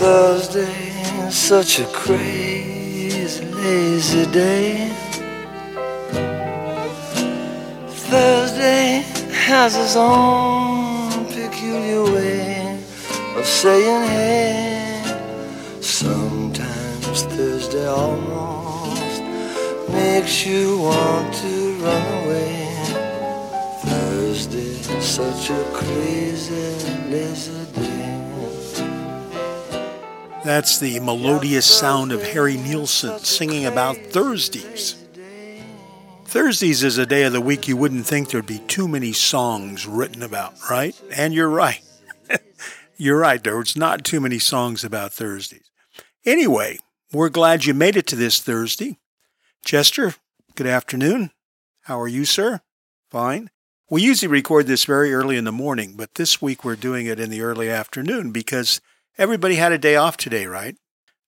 Thursday such a crazy, lazy day. Thursday has its own peculiar way of saying hey. Sometimes Thursday almost makes you want to run away. Thursday, such a crazy, lazy. That's the melodious sound of Harry Nilsson singing about Thursdays. Thursdays is a day of the week you wouldn't think there'd be too many songs written about, right? And you're right. you're right, there's not too many songs about Thursdays. Anyway, we're glad you made it to this Thursday. Chester, good afternoon. How are you, sir? Fine. We usually record this very early in the morning, but this week we're doing it in the early afternoon because everybody had a day off today, right?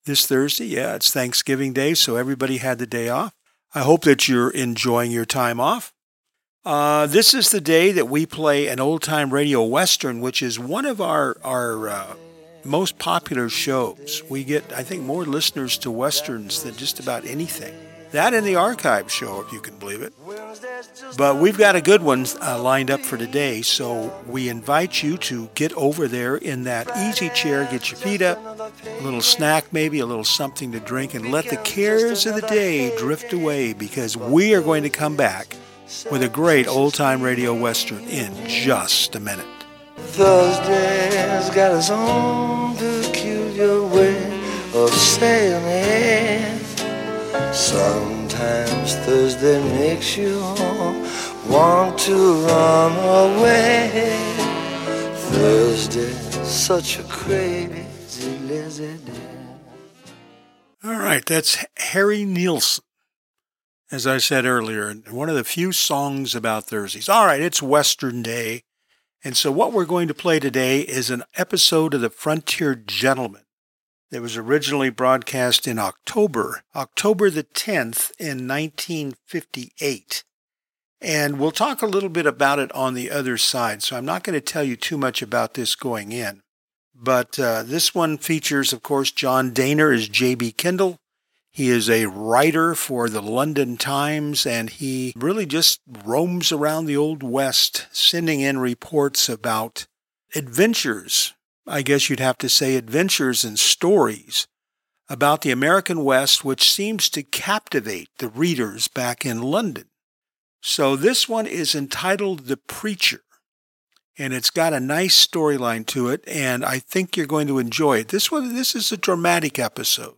This Thursday, yeah, it's Thanksgiving Day, so everybody had the day off. I hope that you're enjoying your time off. Uh, this is the day that we play an old time radio western, which is one of our our uh, most popular shows. We get, I think, more listeners to westerns than just about anything. That and the archive show, if you can believe it. But we've got a good one uh, lined up for today, so we invite you to get over there in that easy chair, get your feet up, a little snack maybe, a little something to drink, and let the cares of the day drift away because we are going to come back with a great old time radio western in just a minute. Thursday's got its own peculiar way of saying it. Sometimes Thursday makes you want to run away. Thursday, such a crazy, lazy day. All right, that's Harry Nilsson. As I said earlier, one of the few songs about Thursdays. All right, it's Western Day. And so, what we're going to play today is an episode of The Frontier Gentleman. It was originally broadcast in October, October the 10th in 1958. And we'll talk a little bit about it on the other side. So I'm not going to tell you too much about this going in. But uh, this one features, of course, John Dehner as J.B. Kendall. He is a writer for the London Times, and he really just roams around the Old West, sending in reports about adventures I guess you'd have to say, adventures and stories about the American West, which seems to captivate the readers back in London. So this one is entitled The Preacher, and it's got a nice storyline to it, and I think you're going to enjoy it. This one, this is a dramatic episode.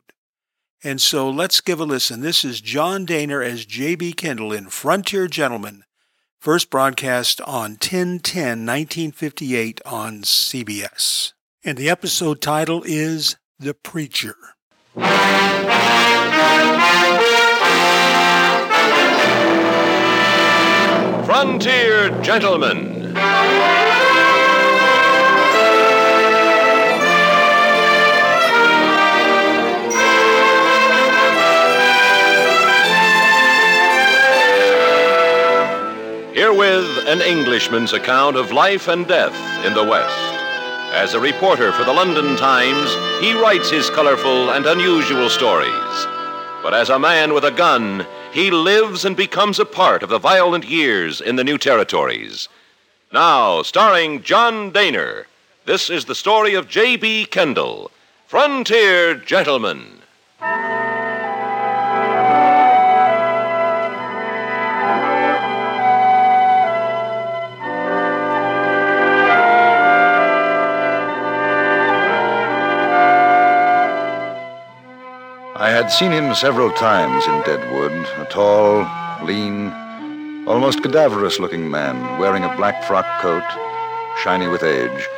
And so let's give a listen. This is John Dehner as J.B. Kendall in Frontier Gentleman, first broadcast on 10 10 1958 on CBS. And the episode title is The Preacher. Frontier Gentleman. Herewith an Englishman's account of life and death in the West. As a reporter for the London Times, he writes his colorful and unusual stories. But as a man with a gun, he lives and becomes a part of the violent years in the new territories. Now, starring John Dehner, this is the story of J.B. Kendall, Frontier Gentleman. Had seen him several times in Deadwood, a tall, lean, almost cadaverous looking man, wearing a black frock coat, shiny with age,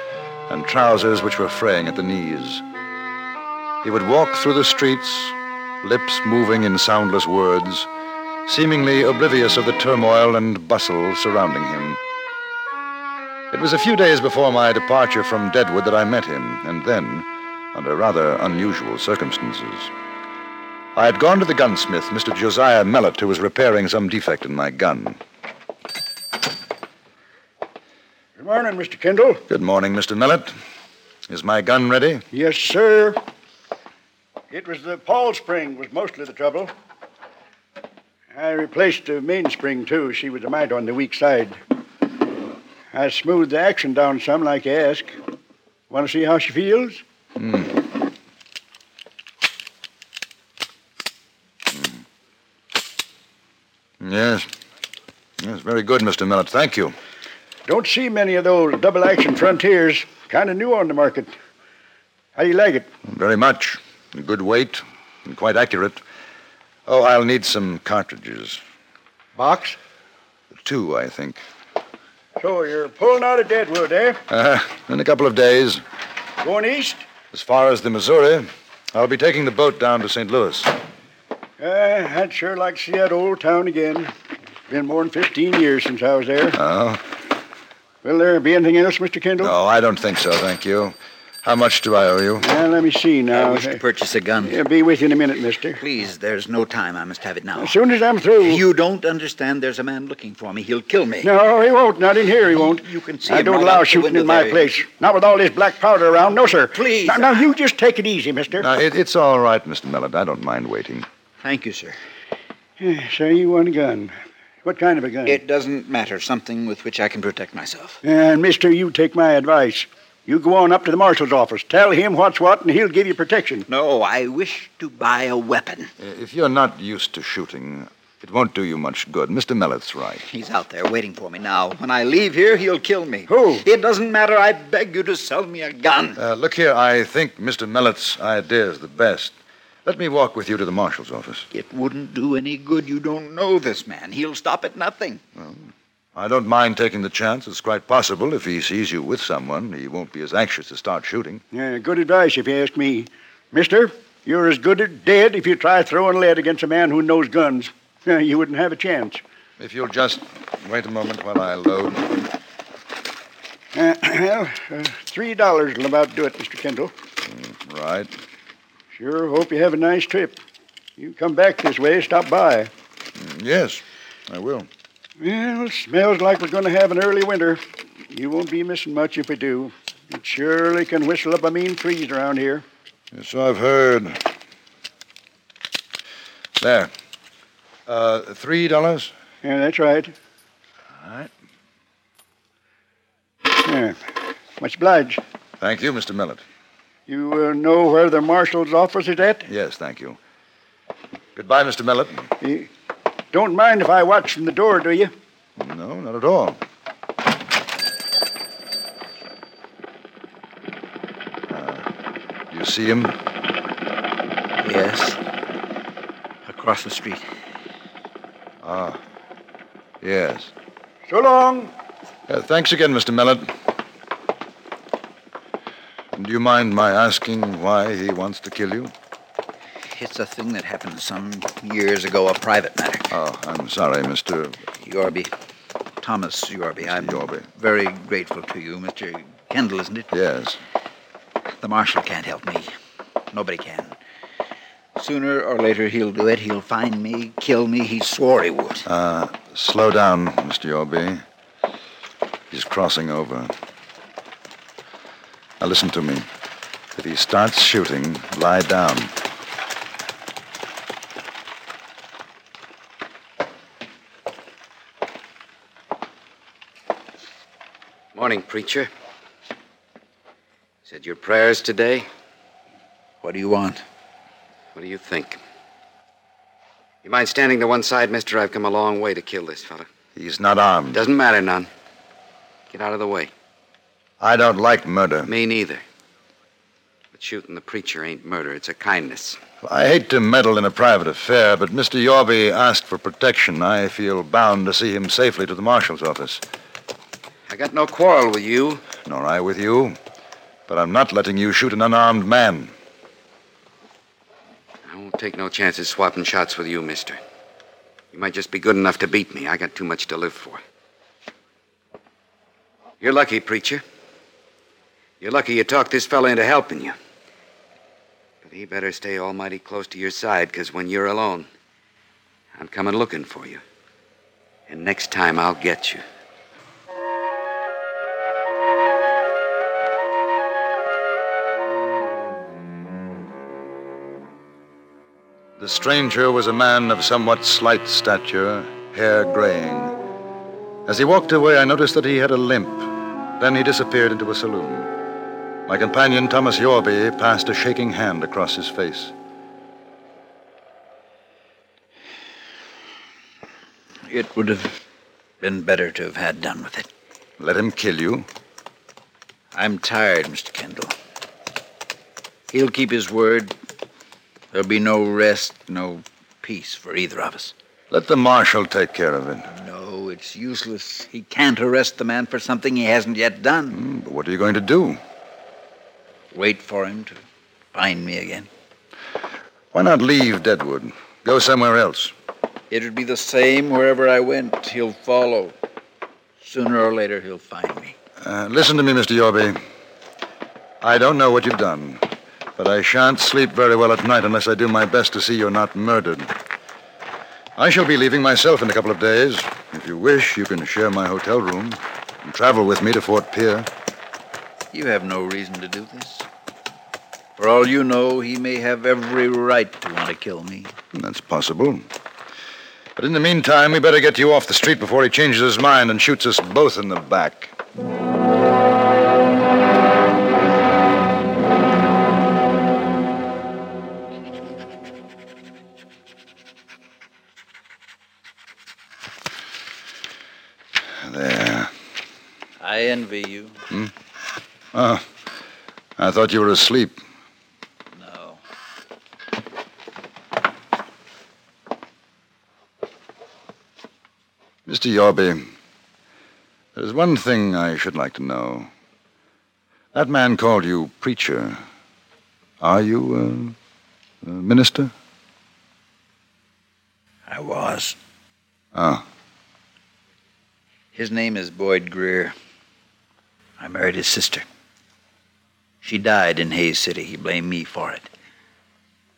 and trousers which were fraying at the knees. He would walk through the streets, lips moving in soundless words, seemingly oblivious of the turmoil and bustle surrounding him. It was a few days before my departure from Deadwood that I met him, and then under rather unusual circumstances. I had gone to the gunsmith, Mr. Josiah Mellett, who was repairing some defect in my gun. Good morning, Mr. Kendall. Good morning, Mr. Mellett. Is my gun ready? Yes, sir. It was the pawl spring was mostly the trouble. I replaced the mainspring, too. She was a mite on the weak side. I smoothed the action down some, like you asked. Want to see how she feels? Yes. Yes, very good, Mr. Millet. Thank you. Don't see many of those double action frontiers. Kind of new on the market. How do you like it? Very much. Good weight and quite accurate. Oh, I'll need some cartridges. Box? Two, I think. So you're pulling out of Deadwood, eh? Uh, in a couple of days. Going east? As far as the Missouri, I'll be taking the boat down to St. Louis. Uh, I'd sure like to see that old town again. Been more than 15 years since I was there. Oh? Will there be anything else, Mr. Kendall? No, I don't think so, thank you. How much do I owe you? Well, let me see now. I wish to purchase a gun. Yeah, be with you in a minute, mister. Please, there's no time. I must have it now. As soon as I'm through. You don't understand. There's a man looking for me. He'll kill me. No, he won't. Not in here, he won't. You can see I don't right allow shooting in my there. place. Not with all this black powder around. No, sir. Please. Now, now you just take it easy, mister. Now, it, it's all right, Mr. Millet. I don't mind waiting. Thank you, sir. So you want a gun. What kind of a gun? It doesn't matter. Something with which I can protect myself. And, mister, you take my advice. You go on up to the marshal's office. Tell him what's what, and he'll give you protection. No, I wish to buy a weapon. Uh, If you're not used to shooting, it won't do you much good. Mr. Millet's right. He's out there waiting for me now. When I leave here, he'll kill me. Who? It doesn't matter. I beg you to sell me a gun. Uh, look here, I think Mr. Millet's idea is the best. Let me walk with you to the marshal's office. It wouldn't do any good. You don't know this man. He'll stop at nothing. Well, I don't mind taking the chance. It's quite possible if he sees you with someone, he won't be as anxious to start shooting. Yeah, good advice, if you ask me. Mister, you're as good as dead if you try throwing lead against a man who knows guns. Yeah, you wouldn't have a chance. If you'll just wait a moment while I load. Uh, well, uh, three dollars will about do it, Mr. Kendall. Right. Sure hope you have a nice trip. You come back this way, stop by. Yes, I will. Well, smells like we're going to have an early winter. You won't be missing much if we do. It surely can whistle up a mean freeze around here. So I've heard. There. Uh, three dollars? Yeah, that's right. All right. Yeah. Much obliged. Thank you, Mr. Millet. You uh, know where the marshal's office is at? Yes, thank you. Goodbye, Mr. Millet. You don't mind if I watch from the door, do you? No, not at all. Uh, you see him? Yes. Across the street. Ah, yes. So long. Uh, thanks again, Mr. Millet. Do you mind my asking why he wants to kill you? It's a thing that happened some years ago, a private matter. Oh, I'm sorry, Mr. Yorby. Thomas Yorby. I'm Yorby. very grateful to you, Mr. Kendall, isn't it? Yes. The marshal can't help me. Nobody can. Sooner or later, he'll do it. He'll find me, kill me. He swore he would. Uh, slow down, Mr. Yorby. He's crossing over. Now listen to me. If he starts shooting, lie down. Morning, preacher. Said your prayers today? What do you want? What do you think? You mind standing to one side, mister? I've come a long way to kill this fella. He's not armed. Doesn't matter none. Get out of the way. I don't like murder. Me neither. But shooting the preacher ain't murder, it's a kindness. I hate to meddle in a private affair, but Mr. Yorby asked for protection. I feel bound to see him safely to the marshal's office. I got no quarrel with you. Nor I with you. But I'm not letting you shoot an unarmed man. I won't take no chances swapping shots with you, mister. You might just be good enough to beat me. I got too much to live for. You're lucky, preacher. You're lucky you talked this fella into helping you. But he better stay almighty close to your side, because when you're alone, I'm coming looking for you. And next time I'll get you. The stranger was a man of somewhat slight stature, hair graying. As he walked away, I noticed that he had a limp. Then he disappeared into a saloon. My companion, Thomas Yorby, passed a shaking hand across his face. It would have been better to have had done with it. Let him kill you. I'm tired, Mr. Kendall. He'll keep his word. There'll be no rest, no peace for either of us. Let the marshal take care of it. No, it's useless. He can't arrest the man for something he hasn't yet done. Hmm, But what are you going to do? Wait for him to find me again. Why not leave Deadwood? Go somewhere else. It would be the same wherever I went. He'll follow. Sooner or later, he'll find me. Uh, listen to me, Mr. Yorby. I don't know what you've done, but I shan't sleep very well at night unless I do my best to see you're not murdered. I shall be leaving myself in a couple of days. If you wish, you can share my hotel room and travel with me to Fort Pierre. You have no reason to do this. For all you know, he may have every right to want to kill me. That's possible. But in the meantime, we better get you off the street before he changes his mind and shoots us both in the back. There. I envy you. Hmm? Oh, I thought you were asleep. No. Mr. Yorby, there's one thing I should like to know. That man called you preacher. Are you uh, a minister? I was. Ah, His name is Boyd Greer. I married his sister. She died in Hays City. He blamed me for it.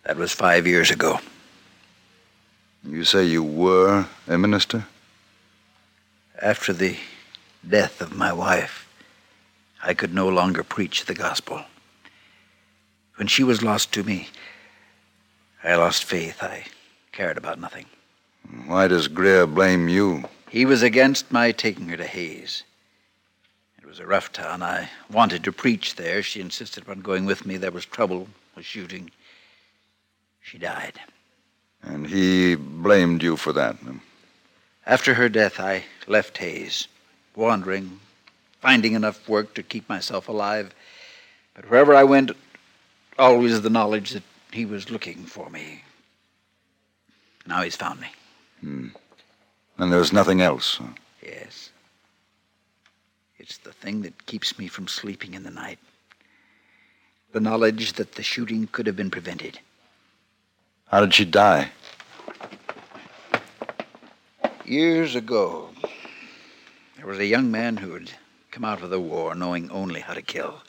That was five years ago. you say you were a minister? After the death of my wife, I could no longer preach the gospel. When she was lost to me, I lost faith. I cared about nothing. Why does Greer blame you? He was against my taking her to Hays. It was a rough town. I wanted to preach there. She insisted upon going with me. There was trouble, a shooting. She died. And he blamed you for that. After her death, I left Hays, wandering, finding enough work to keep myself alive. But wherever I went, always the knowledge that he was looking for me. Now he's found me. Hmm. And there's nothing else. Yes. It's the thing that keeps me from sleeping in the night. The knowledge that the shooting could have been prevented. How did she die? Years ago, there was a young man who had come out of the war knowing only how to kill.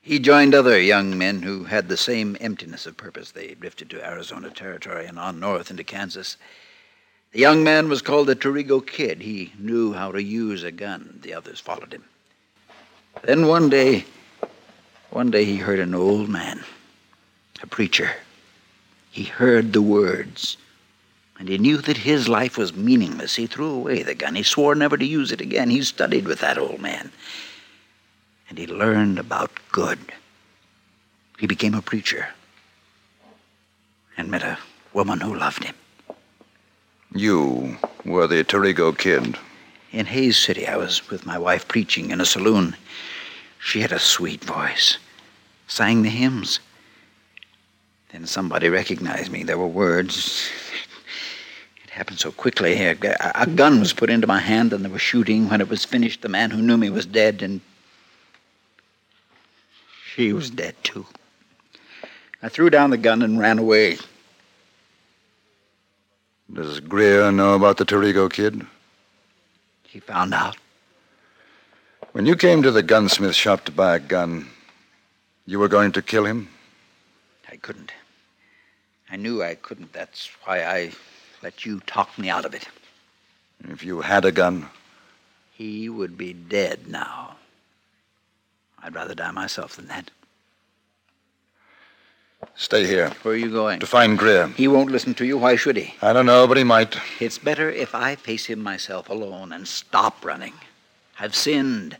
He joined other young men who had the same emptiness of purpose. They drifted to Arizona Territory and on north into Kansas. The young man was called the Torigo Kid. He knew how to use a gun. The others followed him. Then one day, one day he heard an old man, a preacher. He heard the words, and he knew that his life was meaningless. He threw away the gun. He swore never to use it again. He studied with that old man, and he learned about good. He became a preacher and met a woman who loved him. You were the Torigo kid. In Hays City, I was with my wife preaching in a saloon. She had a sweet voice, sang the hymns. Then somebody recognized me. There were words. Happened so quickly. A, a gun was put into my hand, and there was shooting. When it was finished, the man who knew me was dead, and she was dead too. I threw down the gun and ran away. Does Greer know about the Torigo kid? He found out. When you came to the gunsmith shop to buy a gun, you were going to kill him? I couldn't. I knew I couldn't. That's why I let you talk me out of it. If you had a gun, He would be dead now. I'd rather die myself than that. Stay here. Where are you going? To find Greer. He won't listen to you. Why should he? I don't know, but he might. It's better if I face him myself alone and stop running. I've sinned.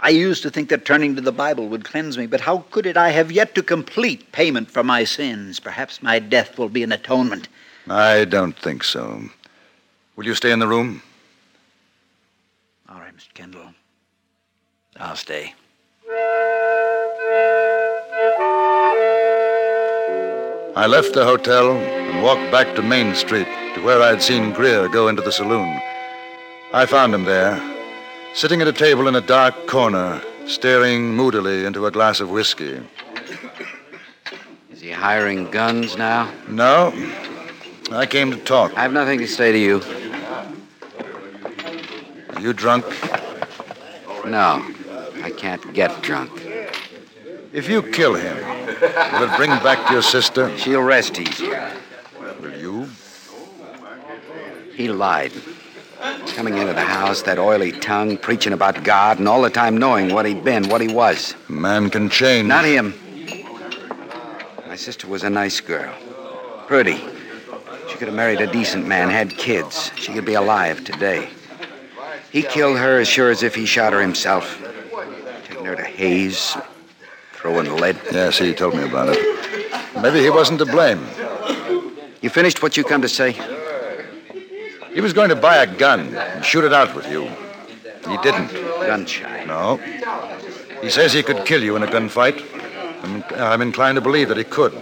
I used to think that turning to the Bible would cleanse me, but how could it? I have yet to complete payment for my sins. Perhaps my death will be an atonement. I don't think so. Will you stay in the room? All right, Mr. Kendall. I'll stay. I left the hotel and walked back to Main Street to where I'd seen Greer go into the saloon. I found him there, sitting at a table in a dark corner, staring moodily into a glass of whiskey. Is he hiring guns now? No, I came to talk. I have nothing to say to you. Are you drunk? No, I can't get drunk. If you kill him, will it bring back your sister? She'll rest easy. Will you? He lied. Coming into the house, that oily tongue, preaching about God, and all the time knowing what he'd been, what he was. A man can change. Not him. My sister was a nice girl. Pretty. She could have married a decent man, had kids. She could be alive today. He killed her as sure as if he shot her himself. Taking her to Hays, throwing lead. Yes, he told me about it. Maybe he wasn't to blame. You finished what you come to say? He was going to buy a gun and shoot it out with you. He didn't. Gun shy. No. He says he could kill you in a gunfight. I'm, I'm inclined to believe that he could.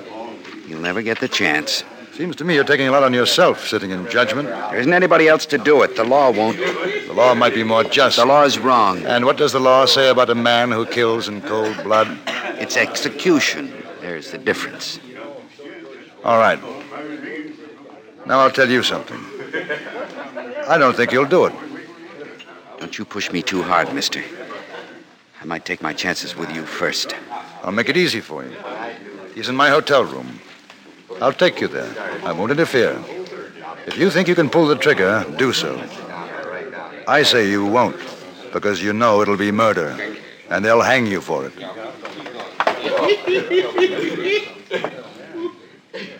You'll never get the chance. Seems to me you're taking a lot on yourself, sitting in judgment. There isn't anybody else to do it. The law won't. The law might be more just. The law's wrong. And what does the law say about a man who kills in cold blood? It's execution. There's the difference. All right. Now I'll tell you something. I don't think you'll do it. Don't you push me too hard, mister. I might take my chances with you first. I'll make it easy for you. He's in my hotel room. I'll take you there. I won't interfere. If you think you can pull the trigger, do so. I say you won't, because you know it'll be murder, and they'll hang you for it.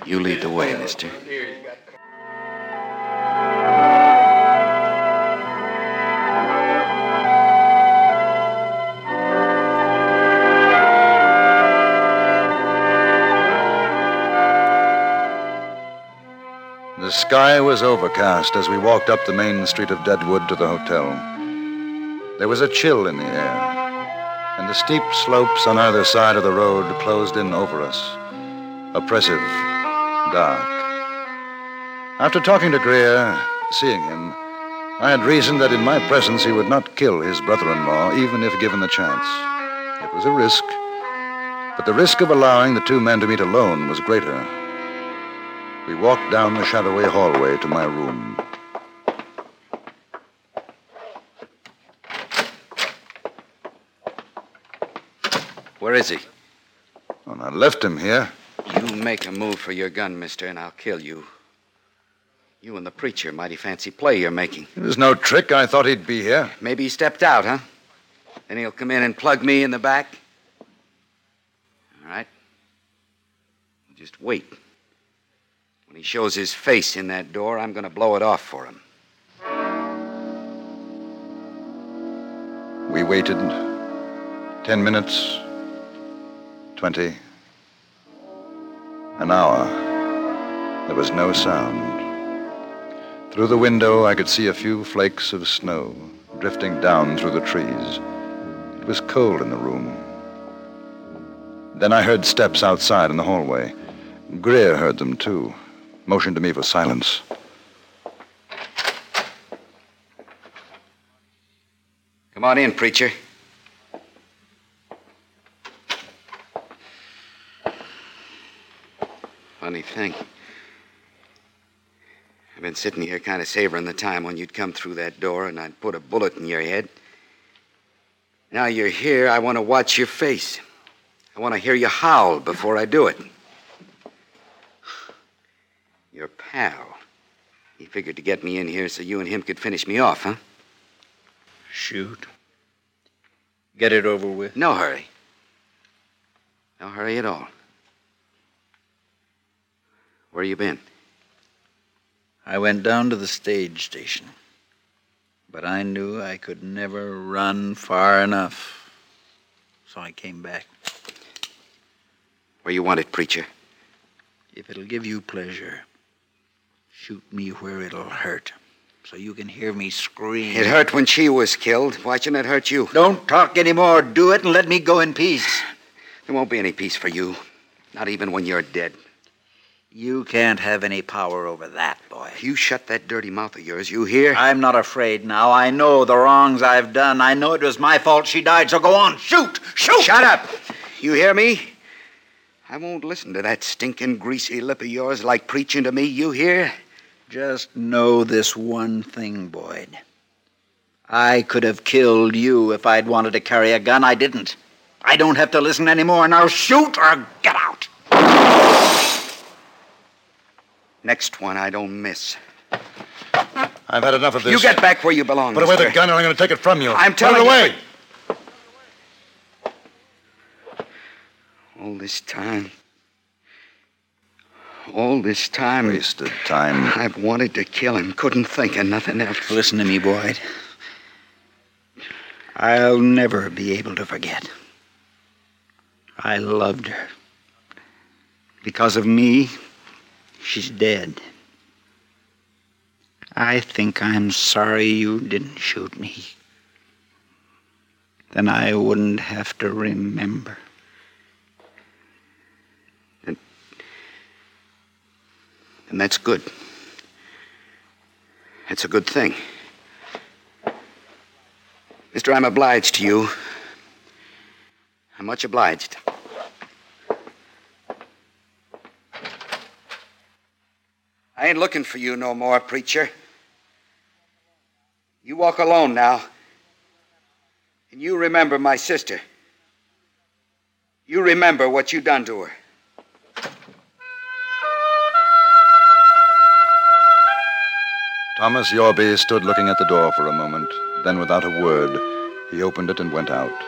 You lead the way, mister. Sky was overcast as we walked up the main street of Deadwood to the hotel. There was a chill in the air, and the steep slopes on either side of the road closed in over us, oppressive, dark. After talking to Greer, seeing him, I had reasoned that in my presence he would not kill his brother in law, even if given the chance. It was a risk, but the risk of allowing the two men to meet alone was greater. We walked down the shadowy hallway to my room. Where is he? When I left him here, You make a move for your gun, mister, and I'll kill you. You and the preacher, mighty fancy play you're making. it was no trick. I thought he'd be here. Maybe he stepped out, huh? Then he'll come in and plug me in the back? All right. Just wait. When he shows his face in that door, I'm going to blow it off for him. We waited. Ten minutes. Twenty. An hour. There was no sound. Through the window, I could see a few flakes of snow drifting down through the trees. It was cold in the room. Then I heard steps outside in the hallway. Greer heard them, too. Motioned to me for silence. Come on in, preacher. Funny thing. I've been sitting here kind of savoring the time when you'd come through that door and I'd put a bullet in your head. Now you're here, I want to watch your face. I want to hear you howl before I do it. Your pal. He figured to get me in here so you and him could finish me off, huh? Shoot. Get it over with. No hurry. No hurry at all. Where you been? I went down to the stage station. But I knew I could never run far enough. So I came back. Where you want it, preacher? If it'll give you pleasure, shoot me where it'll hurt. So you can hear me scream. It hurt when she was killed. Why shouldn't it hurt you? Don't talk anymore. Do it and let me go in peace. There won't be any peace for you. Not even when you're dead. You can't have any power over that, boy. You shut that dirty mouth of yours, you hear? I'm not afraid now. I know the wrongs I've done. I know it was my fault she died, so go on. Shoot! Shoot! Shut up! You hear me? I won't listen to that stinking greasy lip of yours like preaching to me, you hear? Just know this one thing, Boyd. I could have killed you if I'd wanted to carry a gun. I didn't. I don't have to listen anymore. Now shoot or get out. Next one I don't miss. I've had enough of this. You get back where you belong. Put away the gun, or I'm going to take it from you. I'm telling Put it you- away. All this time. All this time. Wasted time. I've wanted to kill him. Couldn't think of nothing else. Listen to me, Boyd. I'll never be able to forget. I loved her. Because of me, she's dead. I think I'm sorry you didn't shoot me. Then I wouldn't have to remember. And that's good. It's a good thing. Mister, I'm obliged to you. I'm much obliged. I ain't looking for you no more, preacher. You walk alone now. And you remember my sister. You remember what you done to her. Thomas Yorby stood looking at the door for a moment. Then, without a word, he opened it and went out.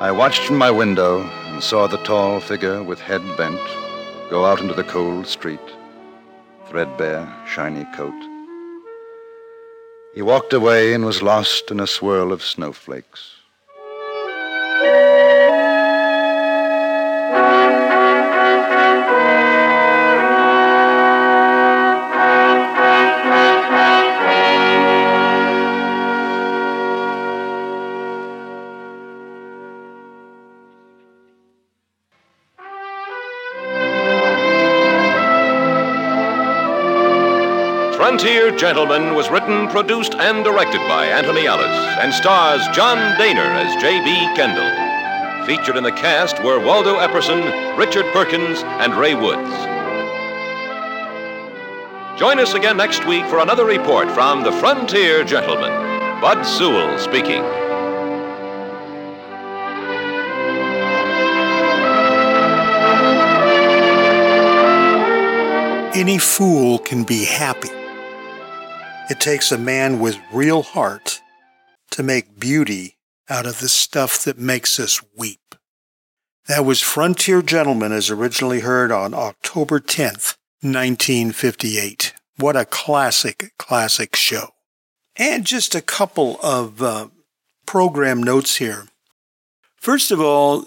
I watched from my window and saw the tall figure with head bent go out into the cold street, threadbare, shiny coat. He walked away and was lost in a swirl of snowflakes. Gentleman was written, produced, and directed by Anthony Ellis and stars John Dehner as J.B. Kendall. Featured in the cast were Waldo Epperson, Richard Perkins, and Ray Woods. Join us again next week for another report from the Frontier Gentleman. Bud Sewell speaking. Any fool can be happy. It takes a man with real heart to make beauty out of the stuff that makes us weep. That was Frontier Gentleman as originally heard on October 10th, 1958. What a classic, classic show. And just a couple of uh, program notes here. First of all,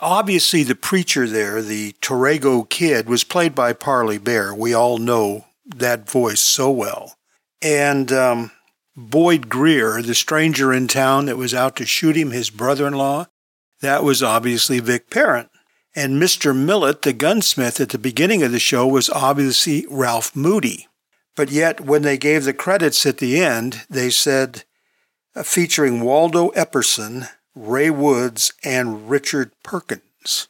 obviously the preacher there, the Torrego kid, was played by Parley Baer. We all know that voice so well. And um, Boyd Greer, the stranger in town that was out to shoot him, his brother in law, that was obviously Vic Perrin. And Mr. Millet, the gunsmith at the beginning of the show, was obviously Ralph Moody. But yet, when they gave the credits at the end, they said, uh, featuring Waldo Epperson, Ray Woods, and Richard Perkins.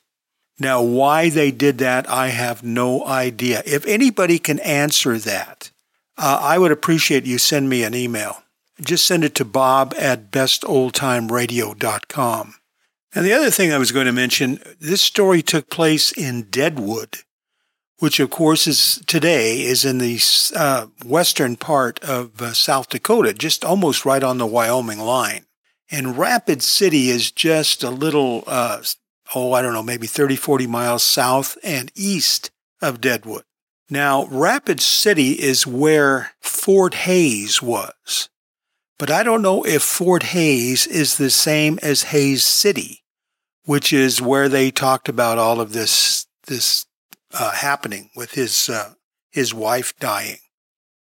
Now, why they did that, I have no idea. If anybody can answer that, uh, I would appreciate you send me an email. Just send it to bob at bestoldtimeradio.com. And the other thing I was going to mention, this story took place in Deadwood, which of course is today is in the uh, western part of uh, South Dakota, just almost right on the Wyoming line. And Rapid City is just a little, uh, oh, I don't know, maybe 30, 40 miles south and east of Deadwood. Now, Rapid City is where Fort Hays was. But I don't know if Fort Hays is the same as Hays City, which is where they talked about all of this this uh, happening with his uh, his wife dying.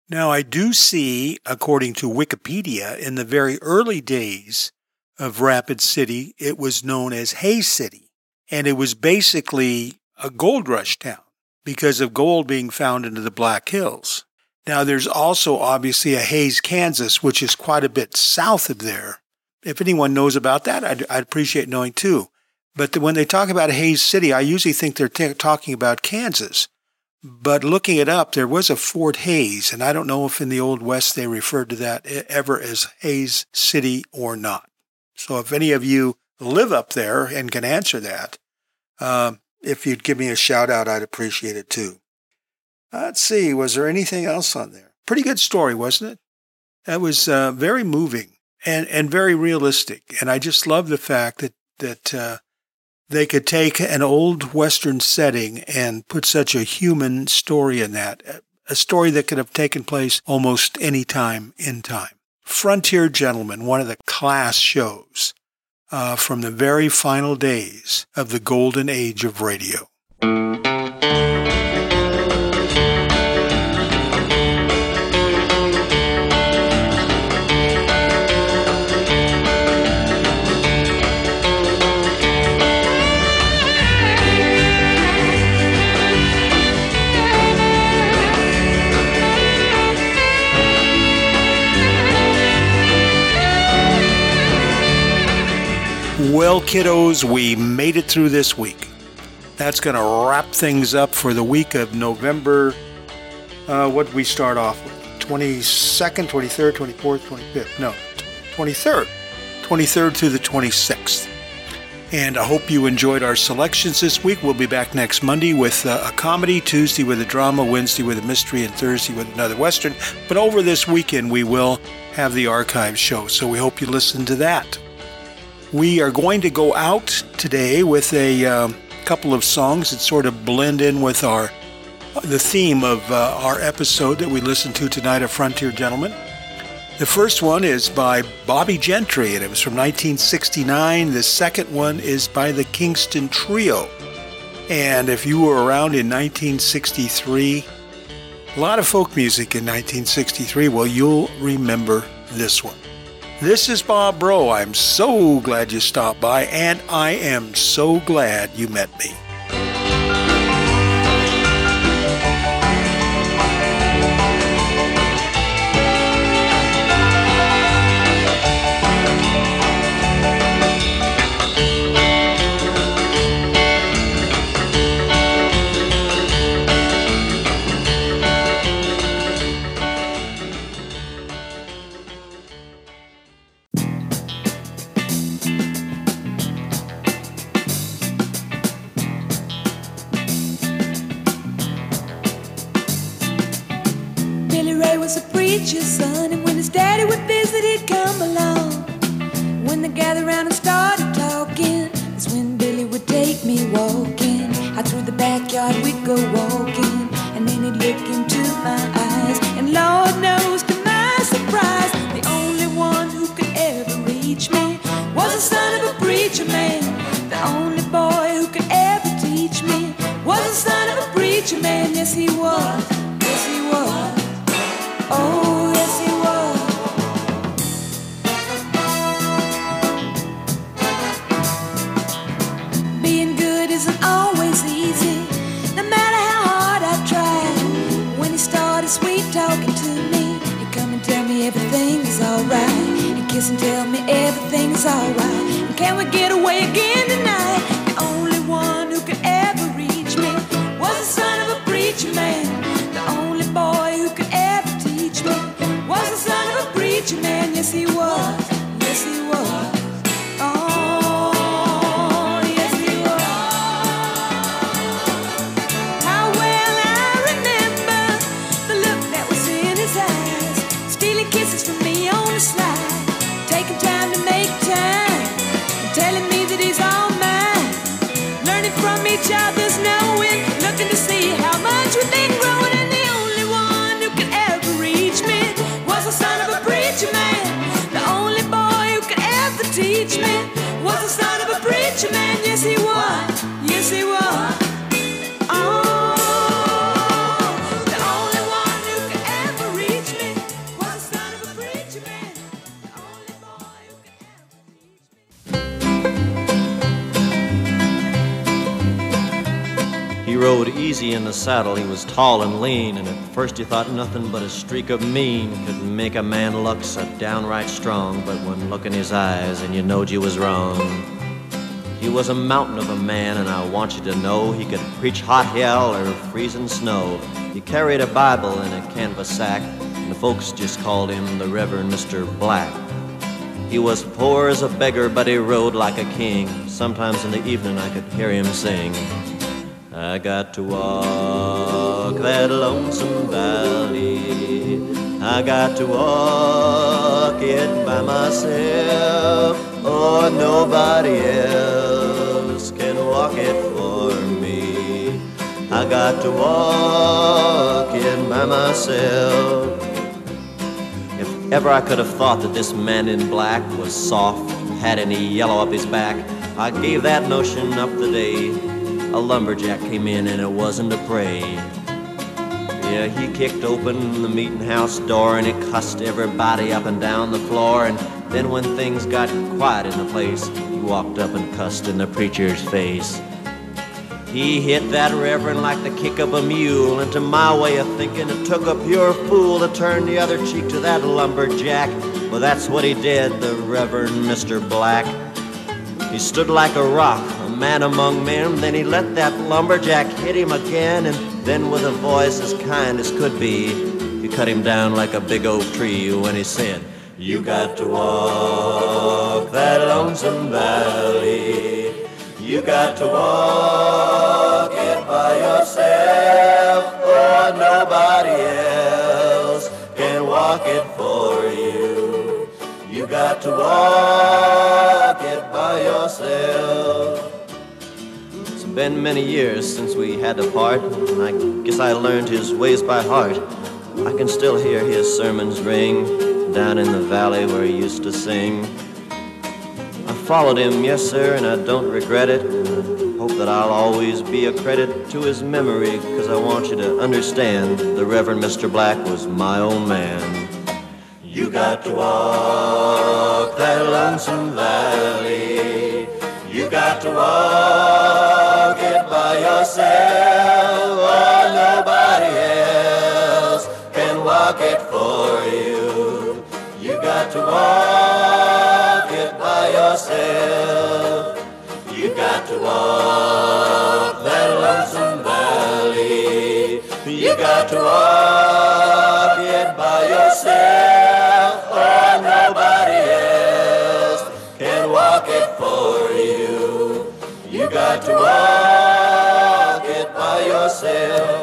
Now, I do see, according to Wikipedia, in the very early days of Rapid City, it was known as Hays City, and it was basically a gold rush town because of gold being found into the Black Hills. Now, there's also obviously a Hays, Kansas, which is quite a bit south of there. If anyone knows about that, I'd, I'd appreciate knowing too. But the, when they talk about Hays City, I usually think they're t- talking about Kansas. But looking it up, there was a Fort Hays, and I don't know if in the Old West they referred to that ever as Hays City or not. So if any of you live up there and can answer that, uh, if you'd give me a shout out, I'd appreciate it too. Let's see, was there anything else on there? Pretty good story, wasn't it? That was uh, very moving and, and very realistic. And I just love the fact that, that uh, they could take an old Western setting and put such a human story in that, a story that could have taken place almost any time in time. Frontier Gentlemen, one of the class shows uh, from the very final days of the golden age of radio. Well, kiddos, we made it through this week. That's going to wrap things up for the week of November. Uh, what we start off with? 22nd, 23rd, 24th, 25th. No, 23rd. 23rd through the 26th. And I hope you enjoyed our selections this week. We'll be back next Monday with uh, a comedy, Tuesday with a drama, Wednesday with a mystery, and Thursday with another Western. But over this weekend, we will have the archive show. So we hope you listen to that. We are going to go out today with a um, couple of songs that sort of blend in with our the theme of uh, our episode that we listened to tonight of Frontier Gentlemen. The first one is by Bobbie Gentry, and it was from 1969. The second one is by the Kingston Trio. And if you were around in 1963, a lot of folk music in 1963, well, you'll remember this one. This is Bob Bro. I'm so glad you stopped by, and I am so glad you met me. Preacher's son, and when his daddy would visit, rode easy in the saddle, he was tall and lean, and at first you thought nothing but a streak of mean could make a man look so downright strong. But when look in his eyes, and you knowed you was wrong. He was a mountain of a man, and I want you to know he could preach hot hell or freezing snow. He carried a Bible in a canvas sack, and the folks just called him the Reverend Mr. Black. He was poor as a beggar, but he rode like a king. Sometimes in the evening I could hear him sing. I got to walk that lonesome valley. I got to walk it by myself. Oh, nobody else can walk it for me. I got to walk it by myself. If ever I could have thought that this man in black was soft, had any yellow up his back, I gave that notion up the day a lumberjack came in and it wasn't a pray. Yeah, he kicked open the meeting house door and he cussed everybody up and down the floor. And then when things got quiet in the place, he walked up and cussed in the preacher's face. He hit that reverend like the kick of a mule, and to my way of thinking, it took a pure fool to turn the other cheek to that lumberjack. Well, that's what he did, the Reverend Mr. Black. He stood like a rock, man among men. Then he let that lumberjack hit him again, and then with a voice as kind as could be, he cut him down like a big oak tree when he said, You got to walk that lonesome valley. You got to walk it by yourself, for nobody else can walk it for you. You got to walk it by yourself. Been many years since we had to part, and I guess I learned his ways by heart. I can still hear his sermons ring down in the valley where he used to sing. I followed him, yes, sir, and I don't regret it. I hope that I'll always be a credit to his memory, because I want you to understand the Reverend Mr. Black was my old man. You got to walk that lonesome valley. You got to walk walk it by yourself. You got to walk that lonesome valley. You got to walk it by yourself, or nobody else can walk it for you. You got to walk it by yourself.